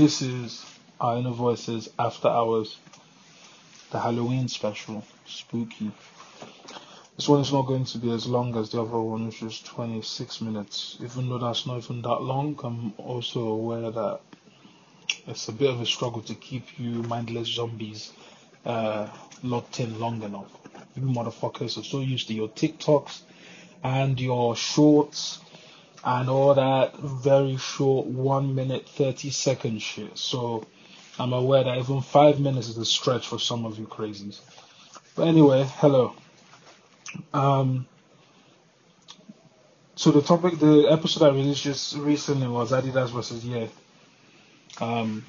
This is our inner voices after hours, the Halloween special, spooky. This one is not going to be as long as the other one, which is 26 minutes. Even though that's not even that long, I'm also aware that it's a bit of a struggle to keep you mindless zombies uh, locked in long enough. You motherfuckers are so used to your TikToks and your shorts and all that very short one minute 30 second shit. So I'm aware that even five minutes is a stretch for some of you crazies. But anyway, hello. Um, so the topic, the episode I released just recently was Adidas versus Ye. Um,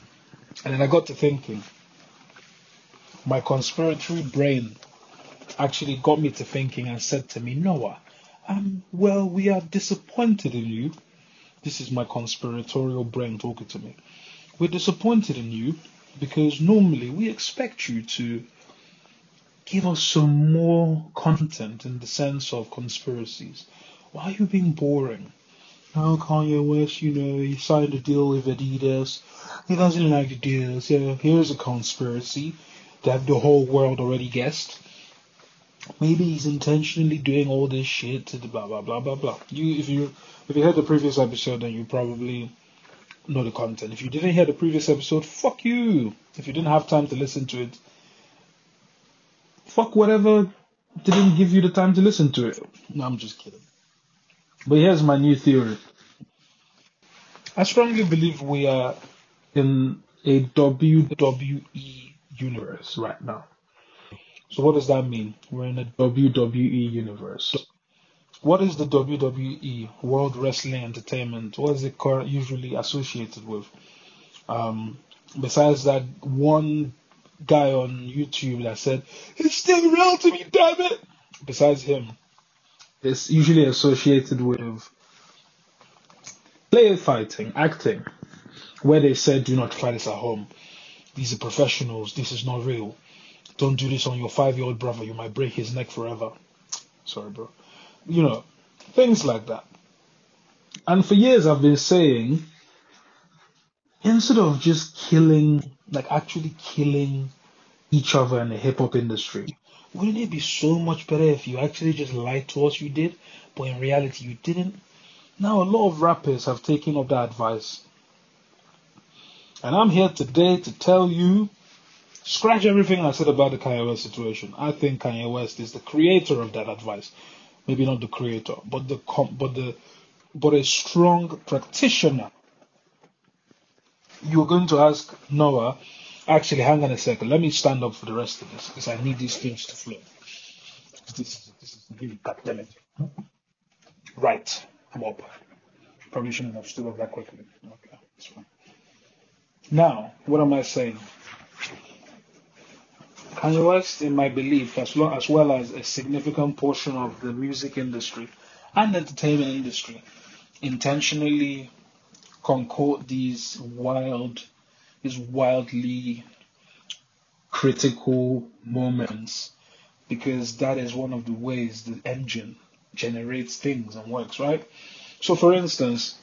and then I got to thinking. My conspiratory brain actually got me to thinking and said to me, Noah, um, well, we are disappointed in you. This is my conspiratorial brain talking to me. We're disappointed in you because normally we expect you to give us some more content in the sense of conspiracies. Why are you being boring? Now Kanye West, you know, he signed a deal with Adidas. He doesn't like Adidas. so here's a conspiracy that the whole world already guessed. Maybe he's intentionally doing all this shit to the blah blah blah blah blah. You if you if you heard the previous episode then you probably know the content. If you didn't hear the previous episode, fuck you. If you didn't have time to listen to it, fuck whatever didn't give you the time to listen to it. No, I'm just kidding. But here's my new theory. I strongly believe we are in a WWE universe right now. So what does that mean? We're in a WWE universe. What is the WWE World Wrestling Entertainment? What is it usually associated with? Um, besides that one guy on YouTube that said it's still real to me, damn it. Besides him, it's usually associated with player fighting, acting, where they said do not try this at home. These are professionals. This is not real. Don't do this on your five year old brother. You might break his neck forever. Sorry, bro. You know, things like that. And for years, I've been saying, instead of just killing, like actually killing each other in the hip hop industry, wouldn't it be so much better if you actually just lied to us you did, but in reality you didn't? Now, a lot of rappers have taken up that advice. And I'm here today to tell you Scratch everything I said about the Kanye West situation. I think Kanye West is the creator of that advice. Maybe not the creator, but the but the but a strong practitioner. You're going to ask Noah, actually, hang on a second. Let me stand up for the rest of this because I need these things to flow. This, this is really goddamn. Right, I'm up. Probably shouldn't have stood up that quickly. Okay, that's fine. Now, what am I saying? Kanye West, in my belief, as, as well as a significant portion of the music industry and entertainment industry, intentionally concord these wild, these wildly critical moments because that is one of the ways the engine generates things and works, right? So, for instance,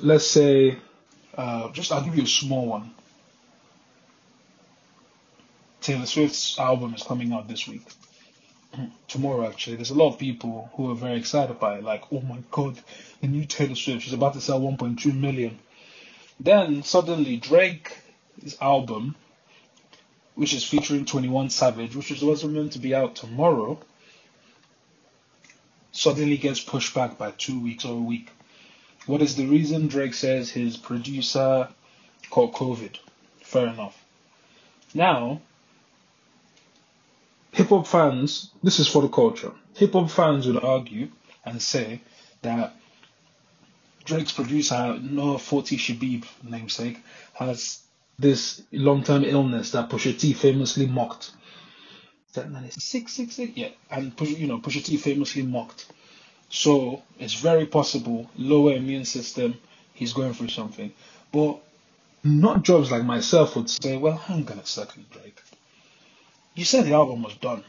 let's say, uh, just I'll give you a small one. Taylor Swift's album is coming out this week. Tomorrow, actually. There's a lot of people who are very excited by it. Like, oh my god, the new Taylor Swift, she's about to sell 1.2 million. Then, suddenly, Drake's album, which is featuring 21 Savage, which is also meant to be out tomorrow, suddenly gets pushed back by two weeks or a week. What is the reason? Drake says his producer caught COVID. Fair enough. Now, hip hop fans, this is for the culture. Hip hop fans would argue and say that Drake's producer, Noah 40 Shebib, namesake, has this long term illness that Pusha T famously mocked. That man is six six six, yeah, and you know Pusha T famously mocked. So it's very possible lower immune system, he's going through something. But not jobs like myself would say, well, hang on a second, Drake. You said the album was done.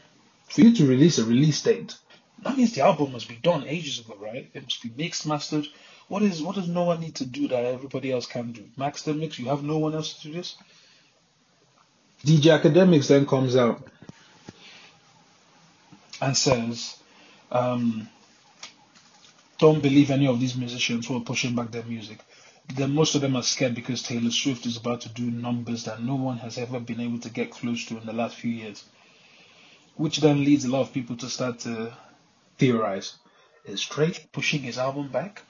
For you to release a release date, that means the album must be done ages ago, right? It must be mixed, mastered. What is what does no one need to do that everybody else can do? Max the mix, you have no one else to do this. DJ Akademiks then comes out and says, um, "Don't believe any of these musicians who are pushing back their music. Then most of them are scared because Taylor Swift is about to do numbers that no one has ever been able to get close to in the last few years." Which then leads a lot of people to start to theorize: Is Drake pushing his album back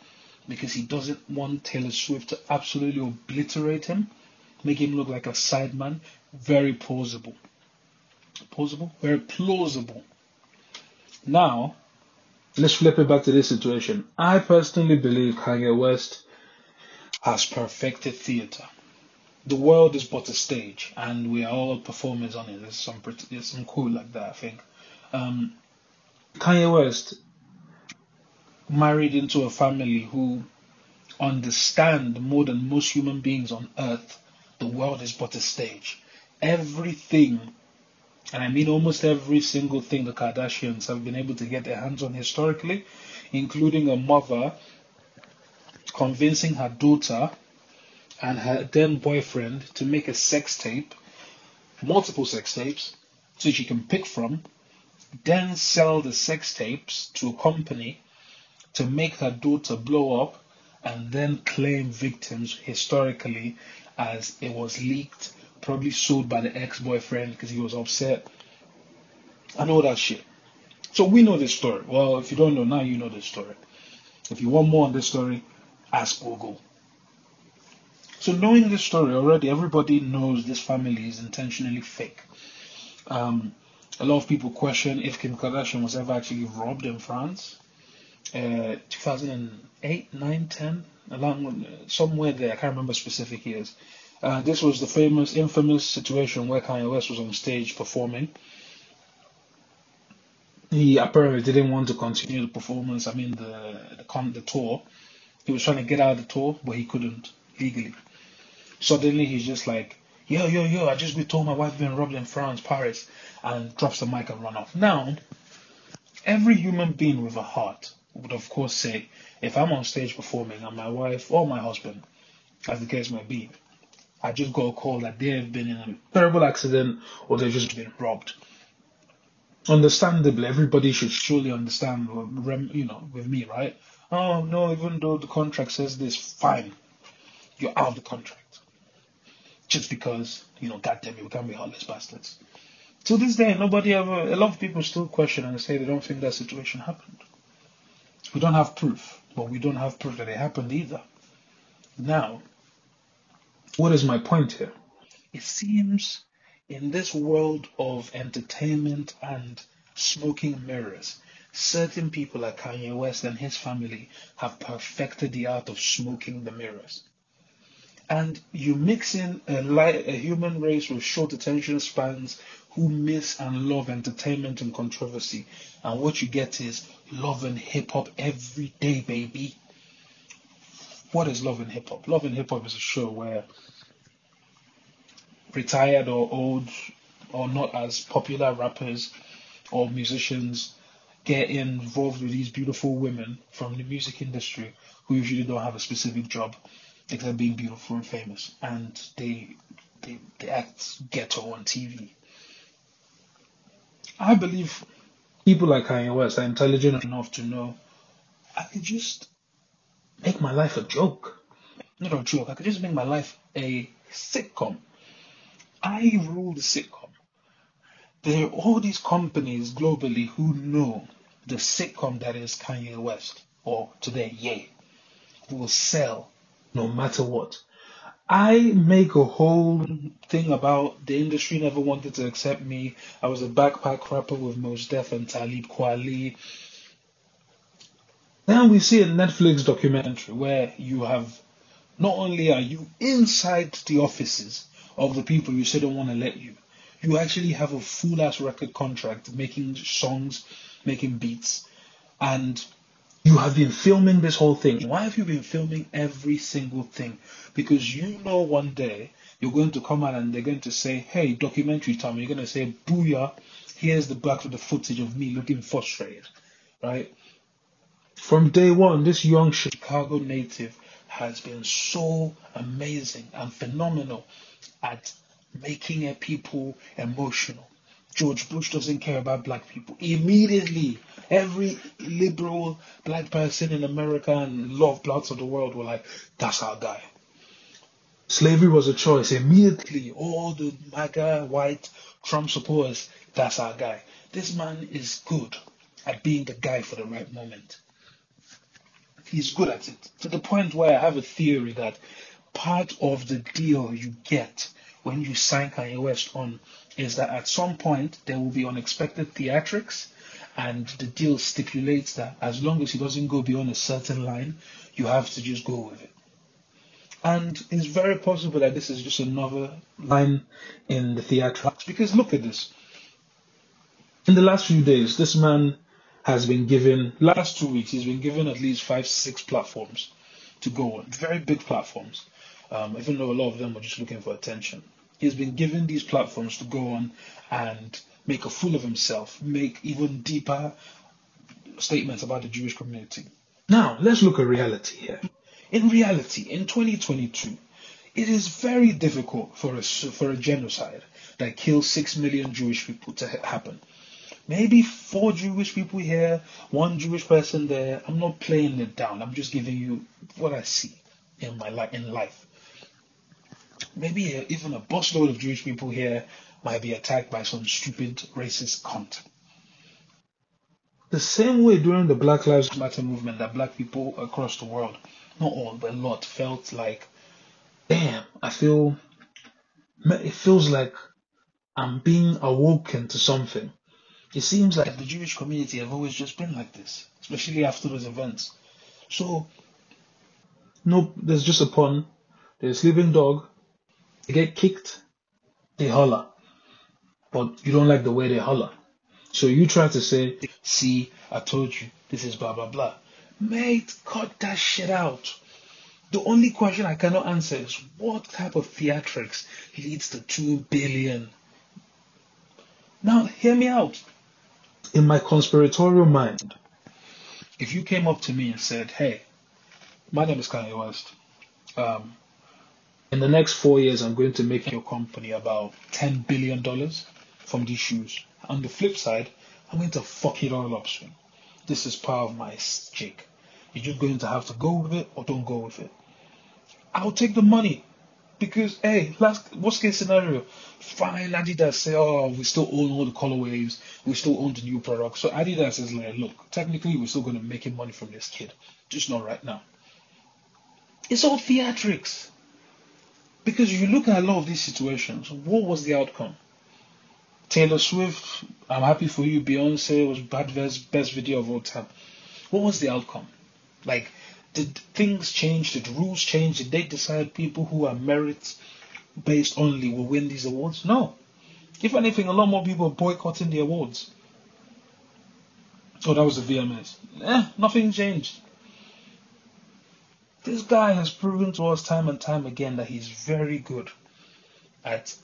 because he doesn't want Taylor Swift to absolutely obliterate him, make him look like a sideman? Very plausible. Plausible? Very plausible. Now, let's flip it back to this situation. I personally believe Kanye West has perfected theater. The world is but a stage, and we are all performers on it. There's some pretty, there's some cool like that, I think. Um, Kanye West married into a family who understand more than most human beings on earth the world is but a stage. Everything and I mean almost every single thing the Kardashians have been able to get their hands on historically, including a mother convincing her daughter and her then boyfriend to make a sex tape, multiple sex tapes, so she can pick from, then sell the sex tapes to a company to make her daughter blow up, and then claim victims historically as it was leaked probably sold by the ex-boyfriend because he was upset and all that shit. So we know this story. Well, if you don't know now, you know this story. If you want more on this story, ask Google. So knowing this story already, everybody knows this family is intentionally fake. Um, a lot of people question if Kim Kardashian was ever actually robbed in France. Uh, 2008, 9, 10, along somewhere there. I can't remember specific years. Uh, this was the famous, infamous situation where Kanye West was on stage performing. He apparently didn't want to continue the performance. I mean, the the, con- the tour. He was trying to get out of the tour, but he couldn't legally. Suddenly, he's just like, "Yo, yo, yo! I just told my wife been robbed in France, Paris," and drops the mic and run off. Now, every human being with a heart would, of course, say, if I'm on stage performing and my wife or my husband, as the case may be, I just got a call that they have been in a terrible accident or they've just been robbed. Understandably, everybody should surely understand, uh, you know, with me, right? Oh no, even though the contract says this, fine, you're out of the contract. Just because, you know, goddamn it, we can't be heartless bastards. To this day, nobody ever, a lot of people still question and say they don't think that situation happened. We don't have proof, but we don't have proof that it happened either. Now, what is my point here? It seems in this world of entertainment and smoking mirrors, certain people like Kanye West and his family have perfected the art of smoking the mirrors. And you mix in a, li- a human race with short attention spans who miss and love entertainment and controversy. And what you get is love and hip hop every day, baby what is Love and Hip Hop? Love and Hip Hop is a show where retired or old or not as popular rappers or musicians get involved with these beautiful women from the music industry who usually don't have a specific job except being beautiful and famous and they they, they act ghetto on TV. I believe people like Kanye West are intelligent enough to know I could just make my life a joke. Not a joke. I could just make my life a sitcom. I rule the sitcom. There are all these companies globally who know the sitcom that is Kanye West, or today, Ye, who will sell no matter what. I make a whole thing about the industry never wanted to accept me. I was a backpack rapper with Mos Def and Talib Kweli. Then we see a Netflix documentary where you have not only are you inside the offices of the people you don't want to let you, you actually have a full ass record contract making songs, making beats, and you have been filming this whole thing. Why have you been filming every single thing? Because you know one day you're going to come out and they're going to say, hey, documentary time. You're going to say, booyah, here's the back of the footage of me looking frustrated, right? From day one, this young Chicago native has been so amazing and phenomenal at making a people emotional. George Bush doesn't care about black people. Immediately, every liberal black person in America and love bloods of the world were like, that's our guy. Slavery was a choice. Immediately, all the MAGA white Trump supporters, that's our guy. This man is good at being the guy for the right moment. He's good at it to the point where I have a theory that part of the deal you get when you sign Kanye West on is that at some point there will be unexpected theatrics, and the deal stipulates that as long as he doesn't go beyond a certain line, you have to just go with it. And it's very possible that this is just another line in the theatrics because look at this. In the last few days, this man has been given, last two weeks, he's been given at least five, six platforms to go on, very big platforms um, even though a lot of them are just looking for attention. He's been given these platforms to go on and make a fool of himself, make even deeper statements about the Jewish community. Now, let's look at reality here. In reality, in 2022, it is very difficult for a, for a genocide that kills 6 million Jewish people to happen. Maybe four Jewish people here, one Jewish person there. I'm not playing it down. I'm just giving you what I see in my life in life maybe even a busload of Jewish people here might be attacked by some stupid racist cunt. The same way during the Black Lives Matter movement that black people across the world, not all, but a lot, felt like, damn, I feel, it feels like I'm being awoken to something. It seems like the Jewish community have always just been like this, especially after those events. So, nope, there's just a pun. There's sleeping dog, they get kicked, they holler. But you don't like the way they holler. So you try to say, see, I told you, this is blah blah blah. Mate, cut that shit out. The only question I cannot answer is what type of theatrics leads to two billion? Now, hear me out. In my conspiratorial mind, if you came up to me and said, hey, my name is Kanye West, um, in the next four years, I'm going to make your company about $10 billion from these shoes. On the flip side, I'm going to fuck it all up soon. This is part of my jig. You're just going to have to go with it or don't go with it. I'll take the money. Because, hey, last worst case scenario, fine, Adidas say, oh, we still own all the colorways, we still own the new products. So Adidas is like, look, technically, we're still going to make money from this kid, just not right now. It's all theatrics. Because you look at a lot of these situations, what was the outcome? Taylor Swift, I'm happy for you. Beyonce was bad best, best video of all time. What was the outcome? Like, did things change? Did rules change? Did they decide people who are merit based only will win these awards? No. If anything, a lot more people are boycotting the awards. Oh, that was the VMAs. Eh, nothing changed. This guy has proven to us time and time again that he's very good at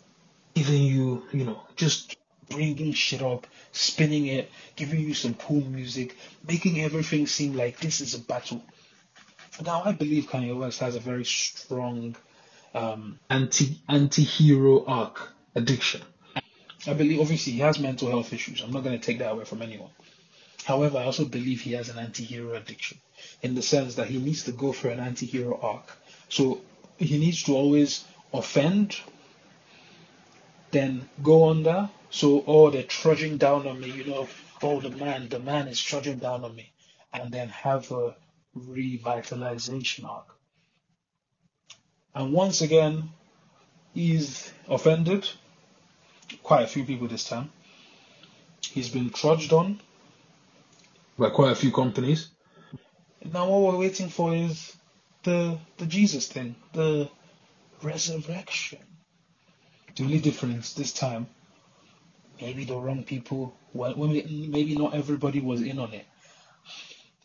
giving you, you know, just bringing shit up, spinning it, giving you some cool music, making everything seem like this is a battle. Now, I believe Kanye West has a very strong um, anti anti hero arc addiction. I believe, obviously, he has mental health issues. I'm not going to take that away from anyone. However, I also believe he has an anti hero addiction in the sense that he needs to go for an anti-hero arc. So he needs to always offend, then go under. So oh, they're trudging down on me, you know. Oh, the man, the man is trudging down on me, and then have a revitalization arc. And once again, he's offended quite a few people this time. He's been trudged on by quite a few companies. Now what we're waiting for is the the Jesus thing, the resurrection. The only difference this time, maybe the wrong people. Well, maybe not everybody was in on it.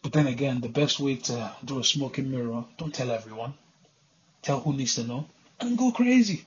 But then again, the best way to do a smoking mirror, don't tell everyone. Tell who needs to know, and go crazy.